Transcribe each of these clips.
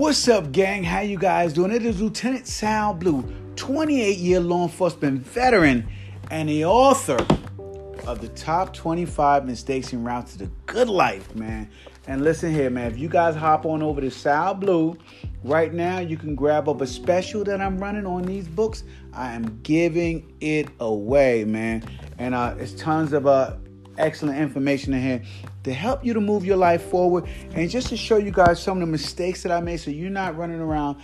What's up, gang? How you guys doing? It is Lieutenant Sal Blue, 28-year law enforcement veteran and the author of the top 25 mistakes en routes to the good life, man. And listen here, man. If you guys hop on over to Sal Blue right now, you can grab up a special that I'm running on these books. I am giving it away, man. And uh, it's tons of uh, excellent information in here to help you to move your life forward and just to show you guys some of the mistakes that I made so you're not running around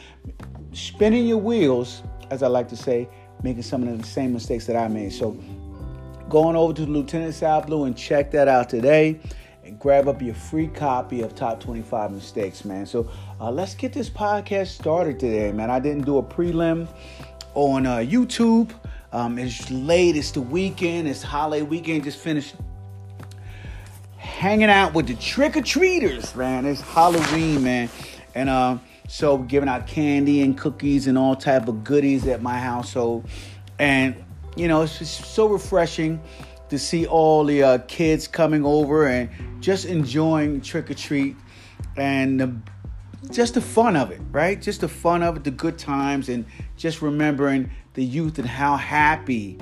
spinning your wheels, as I like to say, making some of the same mistakes that I made. So going over to Lieutenant Sal Blue and check that out today and grab up your free copy of Top 25 Mistakes, man. So uh, let's get this podcast started today, man. I didn't do a prelim on uh, YouTube. Um, it's late, it's the weekend, it's holiday weekend, just finished hanging out with the trick or treaters, man. It's Halloween, man, and uh, so giving out candy and cookies and all type of goodies at my household, and you know it's just so refreshing to see all the uh, kids coming over and just enjoying trick or treat and the, just the fun of it, right? Just the fun of it, the good times, and just remembering the youth and how happy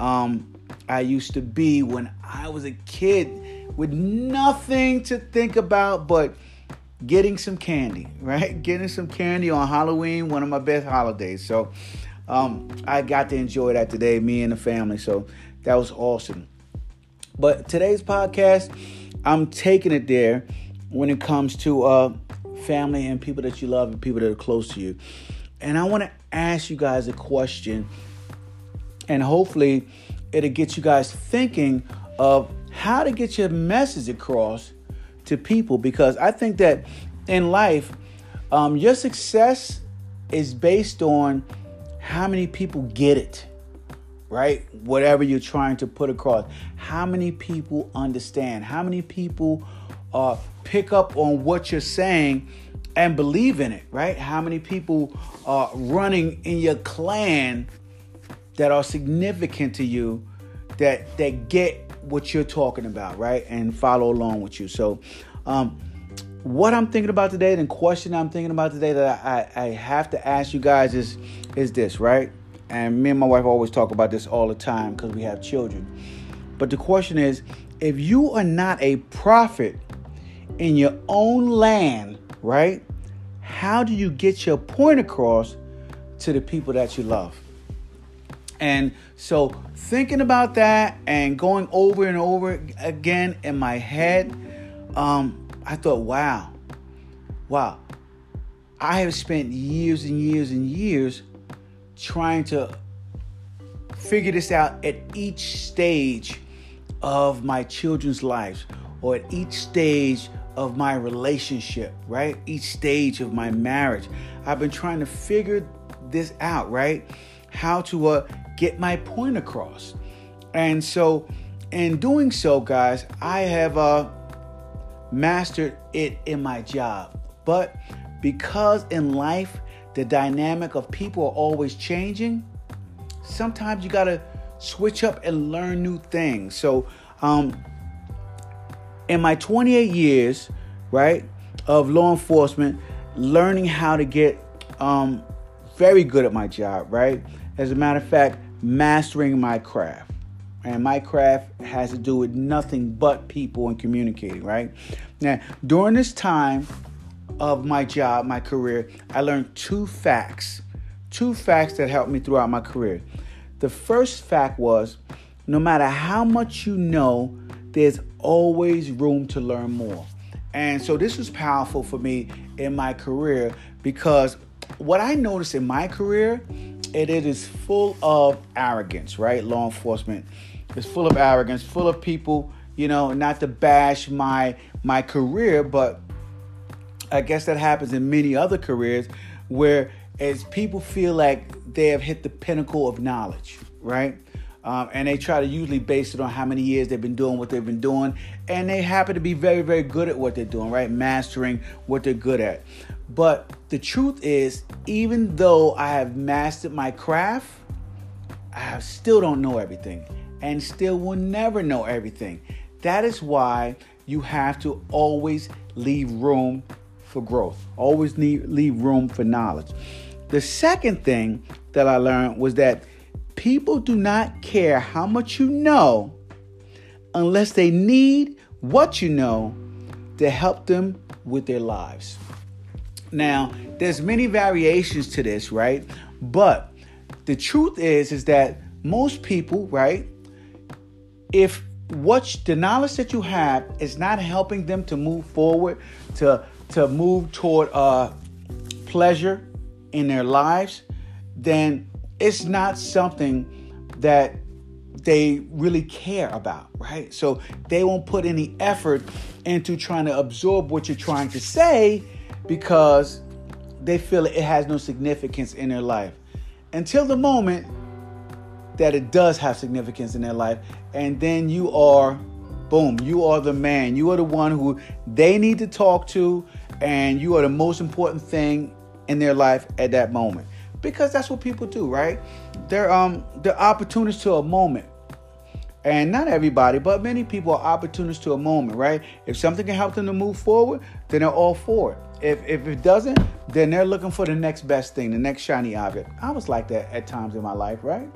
um, I used to be when I was a kid with nothing to think about but getting some candy, right? Getting some candy on Halloween, one of my best holidays. So um, I got to enjoy that today, me and the family. So that was awesome. But today's podcast, I'm taking it there when it comes to uh, family and people that you love and people that are close to you. And I want to ask you guys a question, and hopefully, it'll get you guys thinking of how to get your message across to people because I think that in life, um, your success is based on how many people get it, right? Whatever you're trying to put across, how many people understand, how many people uh, pick up on what you're saying and believe in it, right? How many people are running in your clan that are significant to you that that get what you're talking about, right? And follow along with you. So, um, what I'm thinking about today, the question I'm thinking about today that I, I have to ask you guys is is this, right? And me and my wife always talk about this all the time because we have children. But the question is, if you are not a prophet in your own land, right? How do you get your point across to the people that you love? And so, thinking about that and going over and over again in my head, um, I thought, wow, wow, I have spent years and years and years trying to figure this out at each stage of my children's lives or at each stage of my relationship, right? Each stage of my marriage. I've been trying to figure this out, right? How to uh, get my point across. And so, in doing so, guys, I have uh, mastered it in my job. But because in life, the dynamic of people are always changing, sometimes you got to switch up and learn new things. So, um, in my 28 years, right, of law enforcement, learning how to get um, very good at my job, right? As a matter of fact, mastering my craft. And my craft has to do with nothing but people and communicating, right? Now, during this time of my job, my career, I learned two facts. Two facts that helped me throughout my career. The first fact was no matter how much you know, there's always room to learn more. And so this was powerful for me in my career because what I noticed in my career it is full of arrogance, right? Law enforcement is full of arrogance, full of people, you know, not to bash my my career, but I guess that happens in many other careers where as people feel like they have hit the pinnacle of knowledge, right? Um, and they try to usually base it on how many years they've been doing what they've been doing, and they happen to be very, very good at what they're doing, right? Mastering what they're good at. But the truth is, even though I have mastered my craft, I still don't know everything and still will never know everything. That is why you have to always leave room for growth. Always need, leave room for knowledge. The second thing that I learned was that people do not care how much you know unless they need what you know to help them with their lives. Now, there's many variations to this, right? But the truth is is that most people, right? If what the knowledge that you have is not helping them to move forward, to to move toward uh, pleasure in their lives, then it's not something that they really care about, right? So they won't put any effort into trying to absorb what you're trying to say because they feel it has no significance in their life until the moment that it does have significance in their life. And then you are, boom, you are the man. You are the one who they need to talk to, and you are the most important thing in their life at that moment. Because that's what people do, right? They're um they're opportunists to a moment. And not everybody, but many people are opportunists to a moment, right? If something can help them to move forward, then they're all for it. If, if it doesn't, then they're looking for the next best thing, the next shiny object. I was like that at times in my life, right?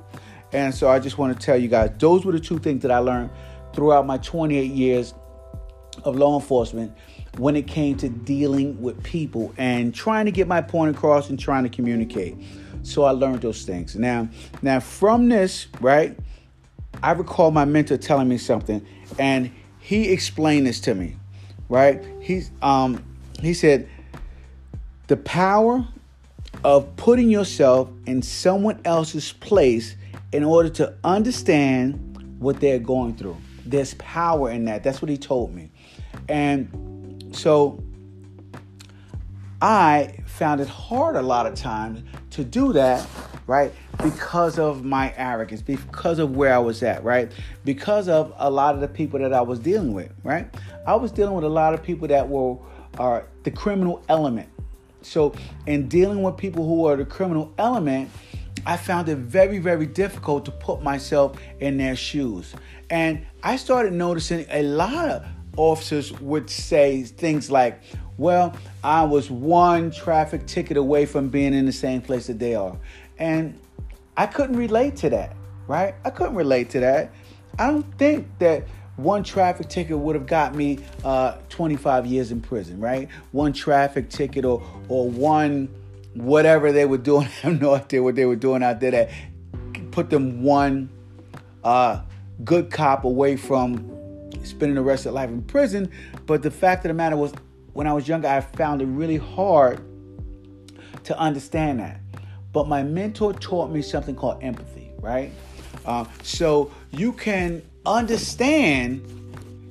And so I just want to tell you guys, those were the two things that I learned throughout my 28 years of law enforcement when it came to dealing with people and trying to get my point across and trying to communicate. So I learned those things. Now, now from this, right? I recall my mentor telling me something, and he explained this to me, right? He's um he said the power of putting yourself in someone else's place in order to understand what they're going through. There's power in that. That's what he told me. And so I found it hard a lot of times to do that, right? Because of my arrogance, because of where I was at, right? Because of a lot of the people that I was dealing with, right? I was dealing with a lot of people that were are the criminal element. So, in dealing with people who are the criminal element, I found it very, very difficult to put myself in their shoes. And I started noticing a lot of officers would say things like, well, I was one traffic ticket away from being in the same place that they are. And I couldn't relate to that, right? I couldn't relate to that. I don't think that one traffic ticket would have got me uh, 25 years in prison, right? One traffic ticket or or one whatever they were doing. I have no idea what they were doing out there that put them one uh, good cop away from spending the rest of life in prison. But the fact of the matter was, when I was younger, I found it really hard to understand that. But my mentor taught me something called empathy, right? Uh, so you can understand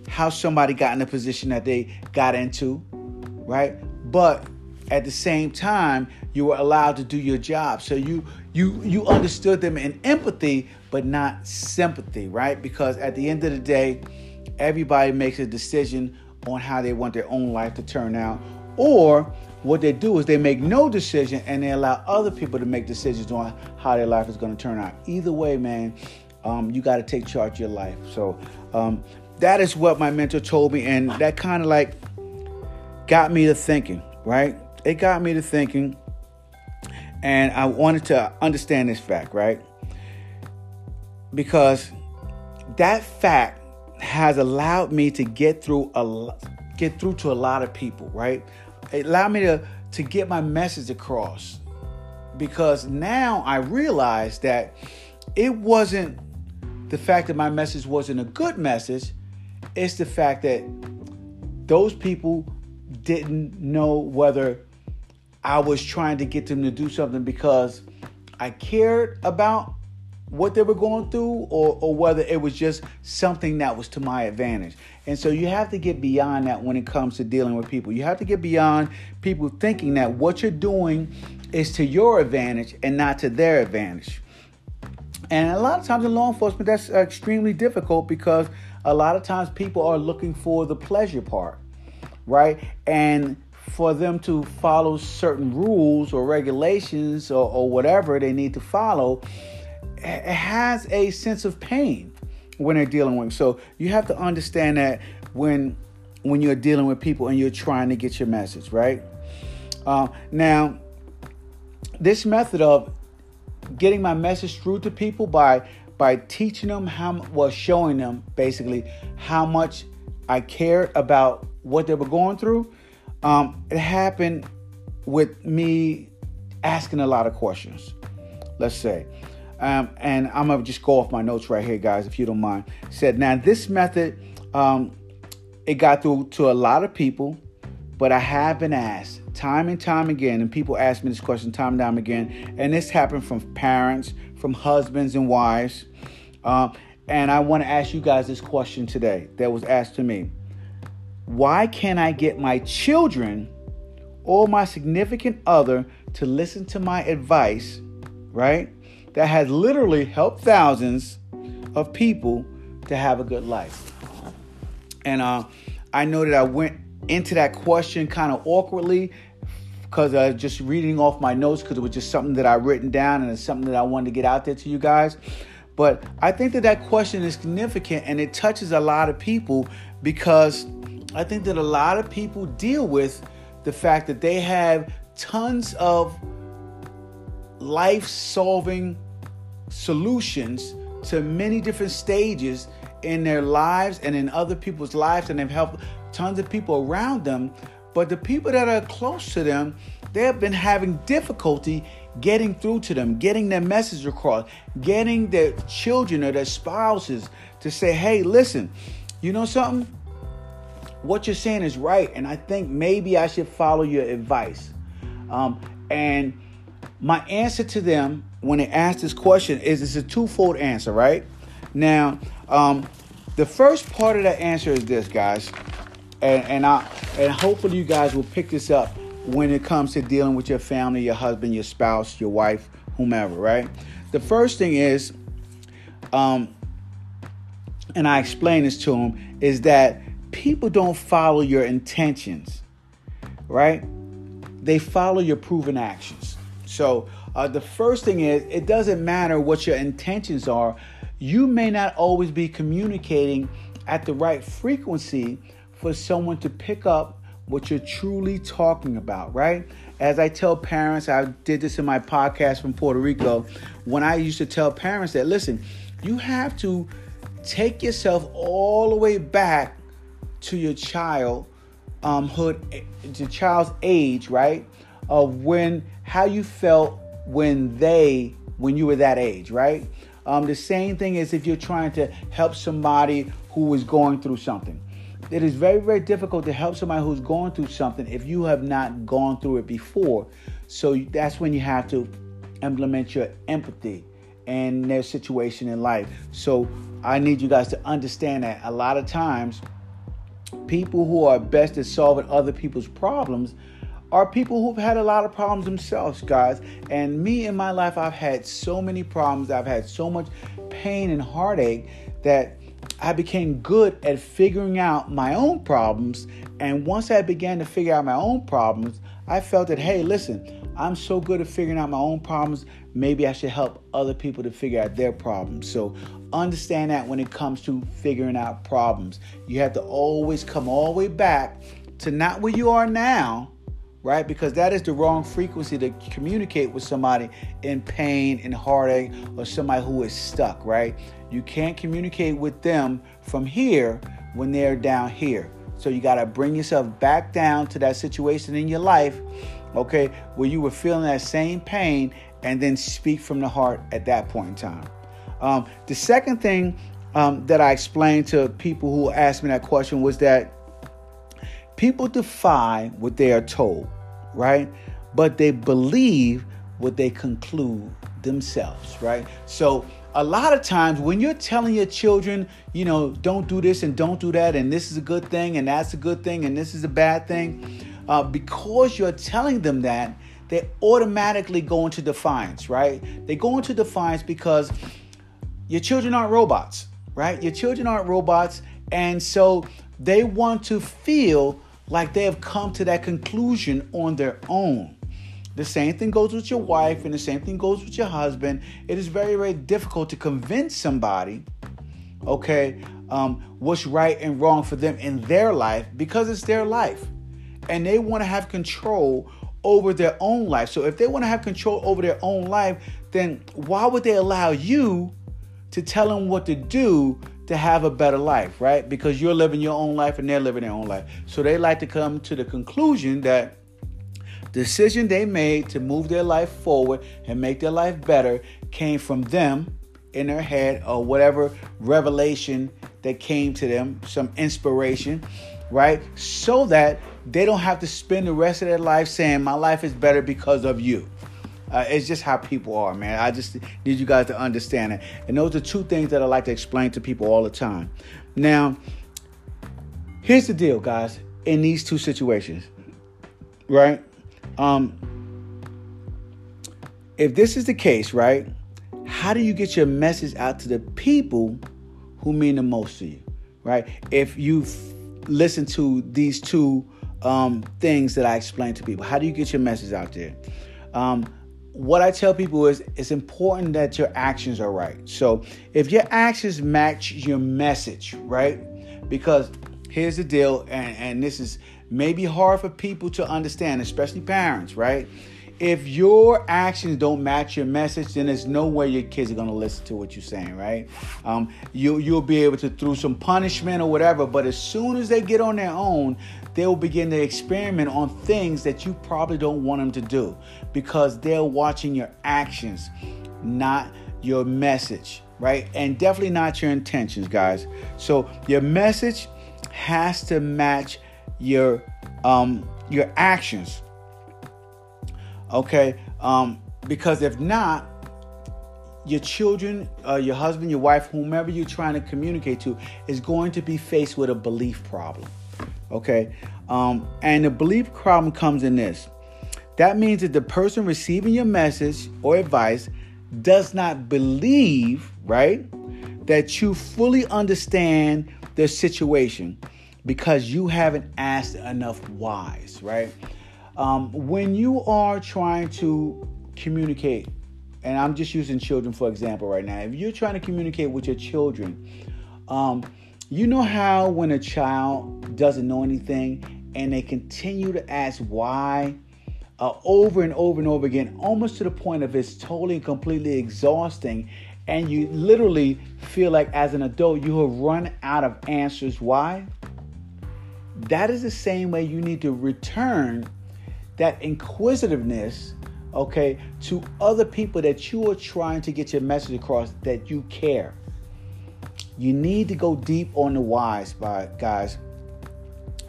how somebody got in the position that they got into, right? But at the same time, you were allowed to do your job. So you you you understood them in empathy, but not sympathy, right? Because at the end of the day, everybody makes a decision on how they want their own life to turn out. Or what they do is they make no decision and they allow other people to make decisions on how their life is going to turn out. Either way, man, um, you got to take charge of your life. So um, that is what my mentor told me, and that kind of like got me to thinking, right? It got me to thinking, and I wanted to understand this fact, right? Because that fact has allowed me to get through a get through to a lot of people, right? It allowed me to to get my message across because now I realize that it wasn't the fact that my message wasn't a good message, it's the fact that those people didn't know whether I was trying to get them to do something because I cared about what they were going through or, or whether it was just something that was to my advantage. And so you have to get beyond that when it comes to dealing with people. You have to get beyond people thinking that what you're doing is to your advantage and not to their advantage. And a lot of times in law enforcement, that's extremely difficult because a lot of times people are looking for the pleasure part, right? And for them to follow certain rules or regulations or, or whatever they need to follow, it has a sense of pain when they're dealing with. So you have to understand that when when you're dealing with people and you're trying to get your message, right? Uh, now, this method of getting my message through to people by by teaching them how well showing them basically how much I cared about what they were going through. Um, it happened with me asking a lot of questions. Let's say, um, and I'm gonna just go off my notes right here, guys, if you don't mind. Said now this method, um, it got through to a lot of people, but I have been asked time and time again, and people ask me this question time and time again, and this happened from parents, from husbands and wives. Um, and I want to ask you guys this question today that was asked to me. Why can't I get my children or my significant other to listen to my advice, right? That has literally helped thousands of people to have a good life. And uh, I know that I went into that question kind of awkwardly because I uh, was just reading off my notes because it was just something that I written down and it's something that I wanted to get out there to you guys. But I think that that question is significant and it touches a lot of people because I think that a lot of people deal with the fact that they have tons of life solving solutions to many different stages in their lives and in other people's lives, and they've helped tons of people around them. But the people that are close to them, they have been having difficulty getting through to them, getting their message across, getting their children or their spouses to say, hey, listen, you know something? What you're saying is right, and I think maybe I should follow your advice. Um, and my answer to them when they ask this question is it's a twofold answer, right? Now, um, the first part of that answer is this, guys, and, and I and hopefully you guys will pick this up when it comes to dealing with your family, your husband, your spouse, your wife, whomever, right? The first thing is, um, and I explain this to them, is that people don't follow your intentions, right? They follow your proven actions. So uh, the first thing is, it doesn't matter what your intentions are. You may not always be communicating at the right frequency for someone to pick up what you're truly talking about, right? As I tell parents, I did this in my podcast from Puerto Rico, when I used to tell parents that, listen, you have to take yourself all the way back to your child um, hood, to child's age, right? Of when how you felt when they when you were that age, right? Um, the same thing as if you're trying to help somebody who is going through something. It is very, very difficult to help somebody who's going through something if you have not gone through it before. So that's when you have to implement your empathy and their situation in life. So I need you guys to understand that a lot of times people who are best at solving other people's problems are people who've had a lot of problems themselves, guys. And me in my life, I've had so many problems, I've had so much pain and heartache that I became good at figuring out my own problems. And once I began to figure out my own problems, I felt that, hey, listen, I'm so good at figuring out my own problems, maybe I should help other people to figure out their problems. So understand that when it comes to figuring out problems, you have to always come all the way back to not where you are now, right? Because that is the wrong frequency to communicate with somebody in pain and heartache or somebody who is stuck, right? You can't communicate with them from here when they're down here. So you got to bring yourself back down to that situation in your life, okay, where you were feeling that same pain and then speak from the heart at that point in time. Um, the second thing um, that I explained to people who asked me that question was that people defy what they are told, right? But they believe what they conclude themselves, right? So a lot of times when you're telling your children, you know, don't do this and don't do that, and this is a good thing and that's a good thing and this is a bad thing, uh, because you're telling them that, they automatically go into defiance, right? They go into defiance because your children aren't robots, right? Your children aren't robots, and so they want to feel like they have come to that conclusion on their own. The same thing goes with your wife, and the same thing goes with your husband. It is very, very difficult to convince somebody, okay, um, what's right and wrong for them in their life because it's their life. And they want to have control over their own life. So if they want to have control over their own life, then why would they allow you to tell them what to do to have a better life, right? Because you're living your own life and they're living their own life. So they like to come to the conclusion that decision they made to move their life forward and make their life better came from them in their head or whatever revelation that came to them, some inspiration, right? So that they don't have to spend the rest of their life saying, My life is better because of you. Uh, it's just how people are, man. I just need you guys to understand it. And those are two things that I like to explain to people all the time. Now, here's the deal, guys, in these two situations, right? Um, if this is the case, right, how do you get your message out to the people who mean the most to you, right? If you've listened to these two um, things that I explain to people, how do you get your message out there? Um, what I tell people is it's important that your actions are right. So if your actions match your message, right? Because here's the deal, and, and this is maybe hard for people to understand, especially parents, right? If your actions don't match your message, then there's no way your kids are gonna listen to what you're saying, right? Um, you you'll be able to through some punishment or whatever, but as soon as they get on their own, they'll begin to experiment on things that you probably don't want them to do because they're watching your actions, not your message, right? And definitely not your intentions, guys. So your message has to match your um your actions. Okay? Um because if not your children, uh, your husband, your wife, whomever you're trying to communicate to, is going to be faced with a belief problem. Okay? Um, and the belief problem comes in this that means that the person receiving your message or advice does not believe, right, that you fully understand their situation because you haven't asked enough whys, right? Um, when you are trying to communicate, and I'm just using children for example right now, if you're trying to communicate with your children, um, you know how when a child doesn't know anything and they continue to ask why uh, over and over and over again, almost to the point of it's totally and completely exhausting. And you literally feel like as an adult, you have run out of answers. Why? That is the same way you need to return that inquisitiveness, okay, to other people that you are trying to get your message across that you care. You need to go deep on the whys, guys.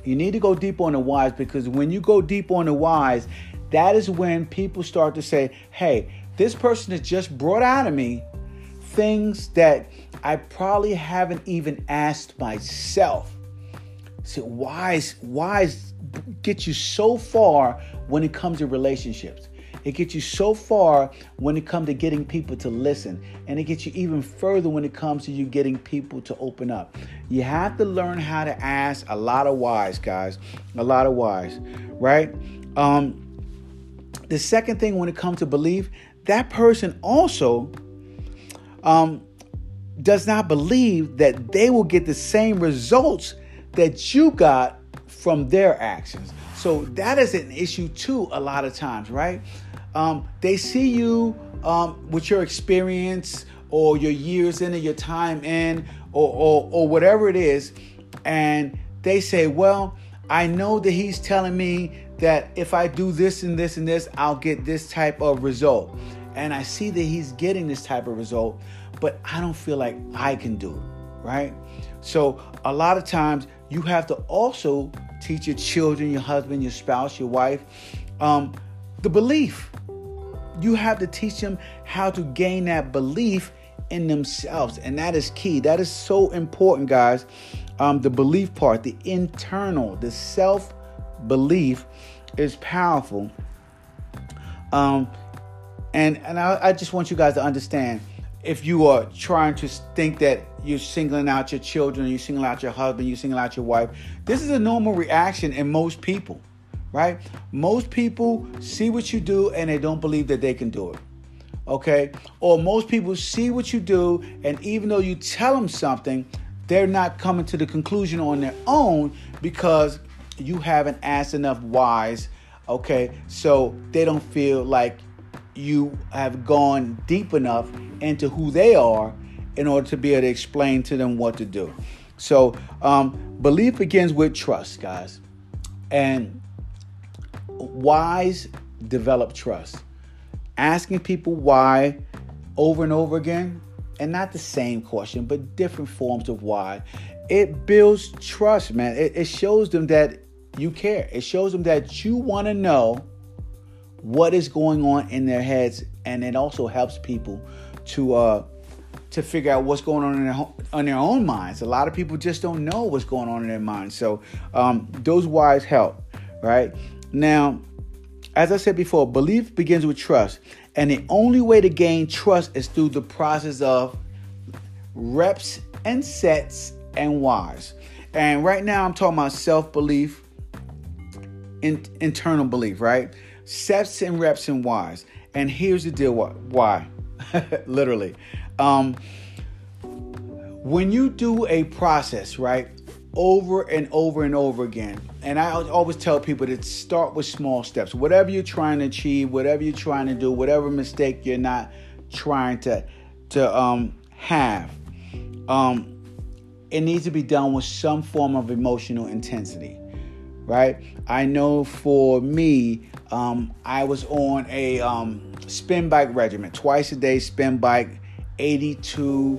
You need to go deep on the whys because when you go deep on the whys, that is when people start to say, hey, this person has just brought out of me things that I probably haven't even asked myself. So whys, whys get you so far when it comes to relationships. It gets you so far when it comes to getting people to listen. And it gets you even further when it comes to you getting people to open up. You have to learn how to ask a lot of whys, guys. A lot of whys, right? Um, the second thing when it comes to belief, that person also um, does not believe that they will get the same results that you got from their actions. So that is an issue too, a lot of times, right? Um, they see you um, with your experience or your years in or your time in or, or, or whatever it is, and they say, Well, I know that he's telling me that if I do this and this and this, I'll get this type of result. And I see that he's getting this type of result, but I don't feel like I can do it, right? So a lot of times you have to also teach your children, your husband, your spouse, your wife, um, the belief. You have to teach them how to gain that belief in themselves. And that is key. That is so important, guys. Um, the belief part, the internal, the self belief is powerful. Um, and and I, I just want you guys to understand if you are trying to think that you're singling out your children, you're singling out your husband, you're singling out your wife, this is a normal reaction in most people, right? Most people see what you do and they don't believe that they can do it. Okay? Or most people see what you do and even though you tell them something, they're not coming to the conclusion on their own because you haven't asked enough whys. Okay, so they don't feel like you have gone deep enough into who they are in order to be able to explain to them what to do. So, um, belief begins with trust, guys. And whys develop trust. Asking people why over and over again, and not the same question, but different forms of why, it builds trust, man. It, it shows them that you care. It shows them that you want to know what is going on in their heads, and it also helps people to uh, to figure out what's going on in their on their own minds. A lot of people just don't know what's going on in their minds. So um, those whys help, right? Now, as I said before, belief begins with trust, and the only way to gain trust is through the process of reps and sets and whys. And right now, I'm talking about self belief, in, internal belief, right? Sets and reps and whys. And here's the deal why? Literally. Um, when you do a process, right, over and over and over again, and I always tell people to start with small steps. Whatever you're trying to achieve, whatever you're trying to do, whatever mistake you're not trying to to um, have, um, it needs to be done with some form of emotional intensity, right? I know for me, um, I was on a um, spin bike regimen, twice a day spin bike 82,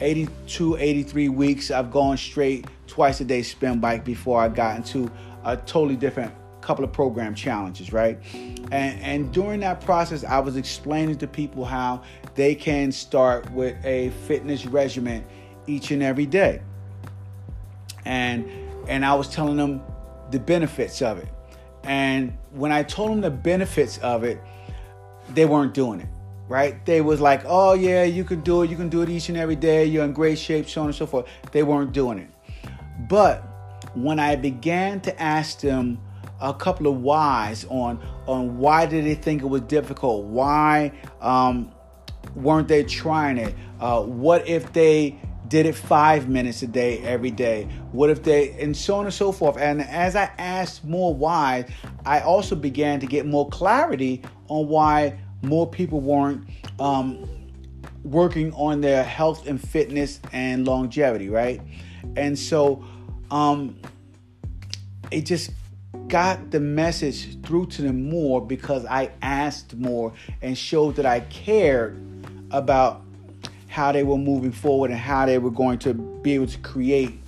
82, 83 weeks. I've gone straight twice a day spin bike before I got into a totally different couple of program challenges, right? And, and during that process, I was explaining to people how they can start with a fitness regimen each and every day. And and I was telling them the benefits of it. And when I told them the benefits of it, they weren't doing it right? They was like, oh yeah, you can do it. You can do it each and every day. You're in great shape, so on and so forth. They weren't doing it. But when I began to ask them a couple of whys on on why did they think it was difficult? Why um, weren't they trying it? Uh, what if they did it five minutes a day every day? What if they, and so on and so forth. And as I asked more why, I also began to get more clarity on why more people weren't um, working on their health and fitness and longevity, right? And so um, it just got the message through to them more because I asked more and showed that I cared about how they were moving forward and how they were going to be able to create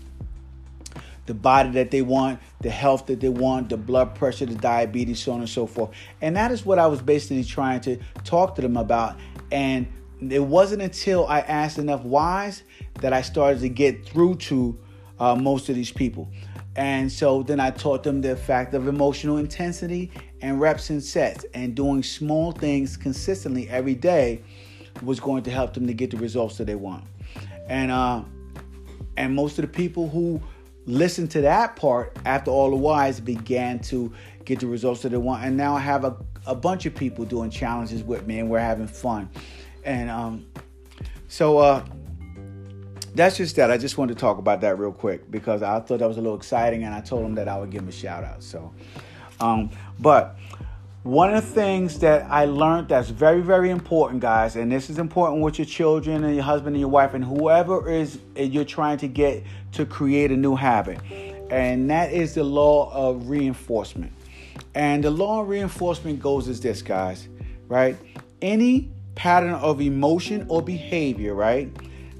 the body that they want, the health that they want, the blood pressure, the diabetes, so on and so forth. And that is what I was basically trying to talk to them about. And it wasn't until I asked enough whys that I started to get through to uh, most of these people. And so then I taught them the fact of emotional intensity and reps and sets, and doing small things consistently every day was going to help them to get the results that they want. And uh, and most of the people who listened to that part after all the whys began to get the results that they want. And now I have a, a bunch of people doing challenges with me and we're having fun. And um, so uh, that's just that. I just wanted to talk about that real quick because I thought that was a little exciting and I told them that I would give them a shout out. So, um, but one of the things that I learned that's very, very important, guys, and this is important with your children and your husband and your wife and whoever is eh, you're trying to get to create a new habit, and that is the law of reinforcement. And the law of reinforcement goes as this, guys, right? Any pattern of emotion or behavior, right,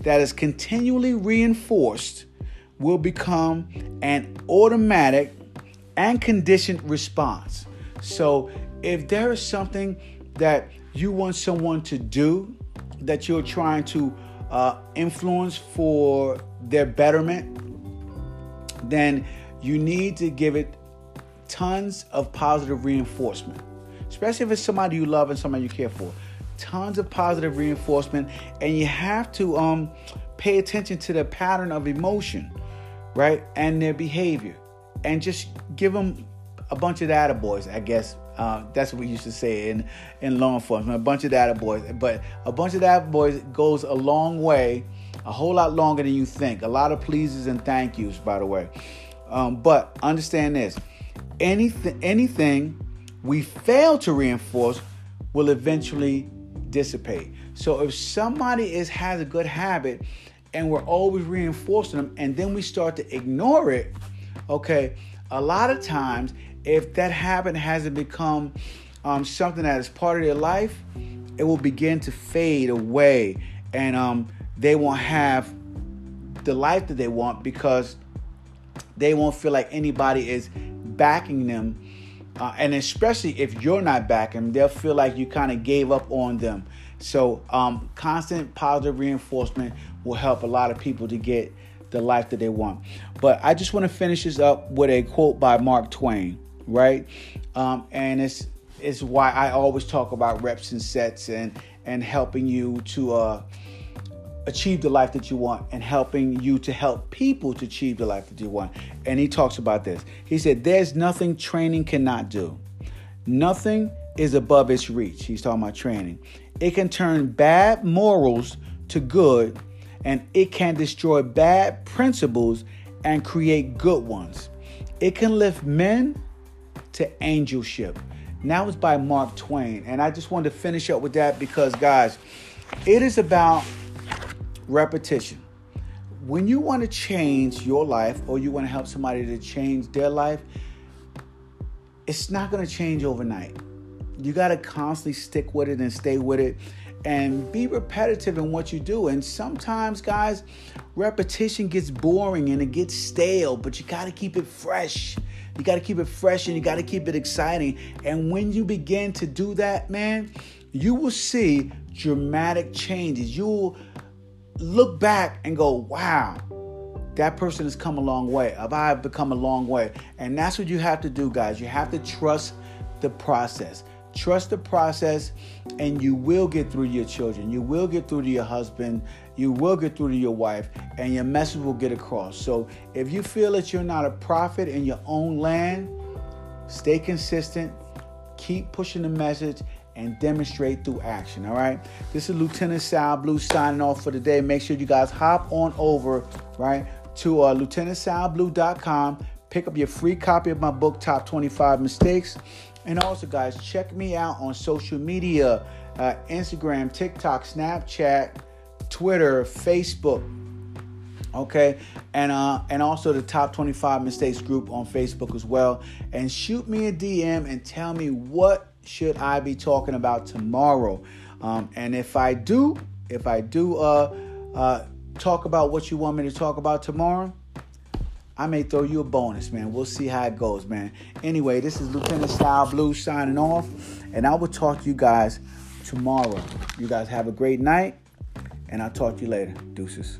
that is continually reinforced will become an automatic and conditioned response. So if there is something that you want someone to do that you're trying to uh, influence for their betterment, then you need to give it tons of positive reinforcement, especially if it's somebody you love and somebody you care for. Tons of positive reinforcement, and you have to um, pay attention to the pattern of emotion, right, and their behavior, and just give them a bunch of attaboys, I guess. Uh, that's what we used to say in, in law enforcement. A bunch of data boys, but a bunch of data boys goes a long way a whole lot longer than you think. A lot of pleases and thank yous, by the way. Um, but understand this: anything, anything we fail to reinforce will eventually dissipate. So if somebody is has a good habit and we're always reinforcing them and then we start to ignore it, okay, a lot of times if that habit hasn't become um, something that is part of their life, it will begin to fade away and um, they won't have the life that they want because they won't feel like anybody is backing them. Uh, and especially if you're not backing them, they'll feel like you kind of gave up on them. So, um, constant positive reinforcement will help a lot of people to get the life that they want. But I just want to finish this up with a quote by Mark Twain, right? Um, and it's it's why I always talk about reps and sets and and helping you to uh, achieve the life that you want and helping you to help people to achieve the life that you want. And he talks about this. He said, "There's nothing training cannot do. Nothing is above its reach." He's talking about training. It can turn bad morals to good, and it can destroy bad principles and create good ones. It can lift men to angelship. Now it's by Mark Twain. And I just wanted to finish up with that because, guys, it is about repetition. When you want to change your life or you want to help somebody to change their life, it's not going to change overnight. You got to constantly stick with it and stay with it and be repetitive in what you do. And sometimes, guys, repetition gets boring and it gets stale, but you got to keep it fresh. You got to keep it fresh and you got to keep it exciting. And when you begin to do that, man, you will see dramatic changes. You will look back and go, wow, that person has come a long way. I have I become a long way? And that's what you have to do, guys. You have to trust the process. Trust the process, and you will get through to your children. You will get through to your husband. You will get through to your wife, and your message will get across. So, if you feel that you're not a prophet in your own land, stay consistent, keep pushing the message, and demonstrate through action. All right. This is Lieutenant Sal Blue signing off for the day. Make sure you guys hop on over, right, to uh, lieutenantsalblue.com. Pick up your free copy of my book, Top 25 Mistakes. And also, guys, check me out on social media uh, Instagram, TikTok, Snapchat, Twitter, Facebook. Okay, and uh, and also the top 25 mistakes group on Facebook as well. And shoot me a DM and tell me what should I be talking about tomorrow. Um, and if I do, if I do uh, uh, talk about what you want me to talk about tomorrow, I may throw you a bonus, man. We'll see how it goes, man. Anyway, this is Lieutenant Sal Blue signing off, and I will talk to you guys tomorrow. You guys have a great night, and I'll talk to you later. Deuces.